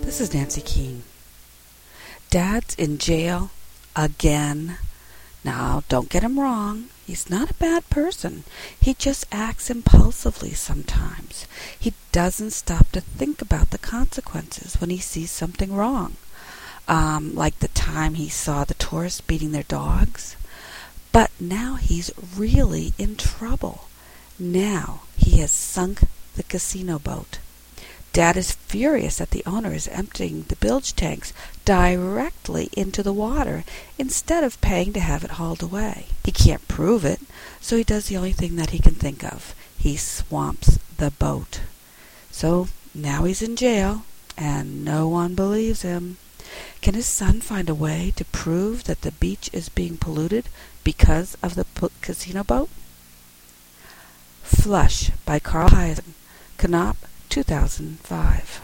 This is Nancy Keene. Dad's in jail again. Now, don't get him wrong. He's not a bad person. He just acts impulsively sometimes. He doesn't stop to think about the consequences when he sees something wrong. Um, like the time he saw the tourists beating their dogs. But now he's really in trouble. Now he has sunk the casino boat. Dad is furious that the owner is emptying the bilge tanks directly into the water instead of paying to have it hauled away. He can't prove it, so he does the only thing that he can think of. He swamps the boat. So now he's in jail, and no one believes him. Can his son find a way to prove that the beach is being polluted because of the casino boat? Flush by Carl Hiaasen, Knopf 2005.